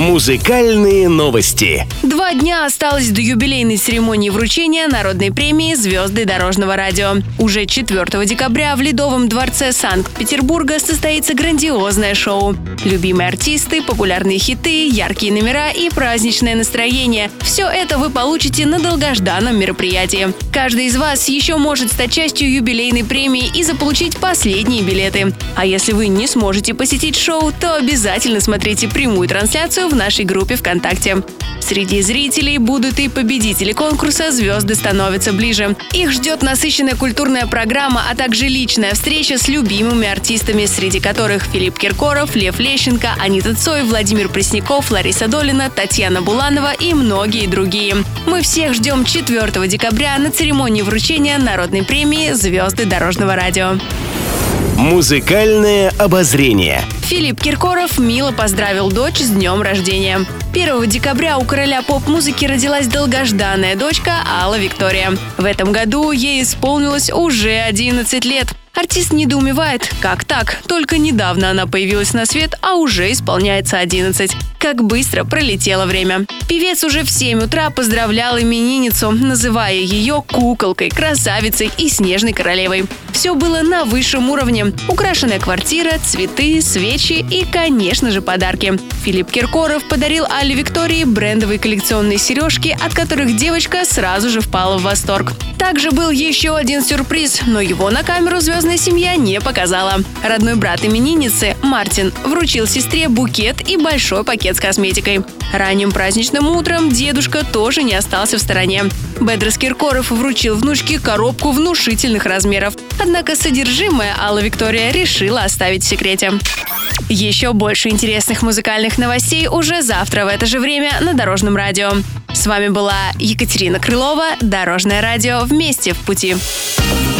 Музыкальные новости. Два дня осталось до юбилейной церемонии вручения народной премии «Звезды дорожного радио». Уже 4 декабря в Ледовом дворце Санкт-Петербурга состоится грандиозное шоу. Любимые артисты, популярные хиты, яркие номера и праздничное настроение – все это вы получите на долгожданном мероприятии. Каждый из вас еще может стать частью юбилейной премии и заполучить последние билеты. А если вы не сможете посетить шоу, то обязательно смотрите прямую трансляцию в нашей группе ВКонтакте. Среди зрителей будут и победители конкурса «Звезды становятся ближе». Их ждет насыщенная культурная программа, а также личная встреча с любимыми артистами, среди которых Филипп Киркоров, Лев Лещенко, Анита Цой, Владимир Пресняков, Лариса Долина, Татьяна Буланова и многие другие. Мы всех ждем 4 декабря на церемонии вручения народной премии «Звезды дорожного радио». Музыкальное обозрение. Филипп Киркоров мило поздравил дочь с днем рождения. 1 декабря у короля поп-музыки родилась долгожданная дочка Алла Виктория. В этом году ей исполнилось уже 11 лет. Артист недоумевает, как так? Только недавно она появилась на свет, а уже исполняется 11. Как быстро пролетело время. Певец уже в 7 утра поздравлял именинницу, называя ее куколкой, красавицей и снежной королевой. Все было на высшем уровне. Украшенная квартира, цветы, свечи и, конечно же, подарки. Филипп Киркоров подарил Алле Виктории брендовые коллекционные сережки, от которых девочка сразу же впала в восторг. Также был еще один сюрприз, но его на камеру звездная семья не показала. Родной брат именинницы, Мартин, вручил сестре букет и большой пакет с косметикой. Ранним праздничным утром дедушка тоже не остался в стороне. Бедрос Киркоров вручил внучке коробку внушительных размеров. Однако содержимое Алла Виктория решила оставить в секрете. Еще больше интересных музыкальных новостей уже завтра в это же время на Дорожном радио. С вами была Екатерина Крылова, Дорожное радио «Вместе в пути».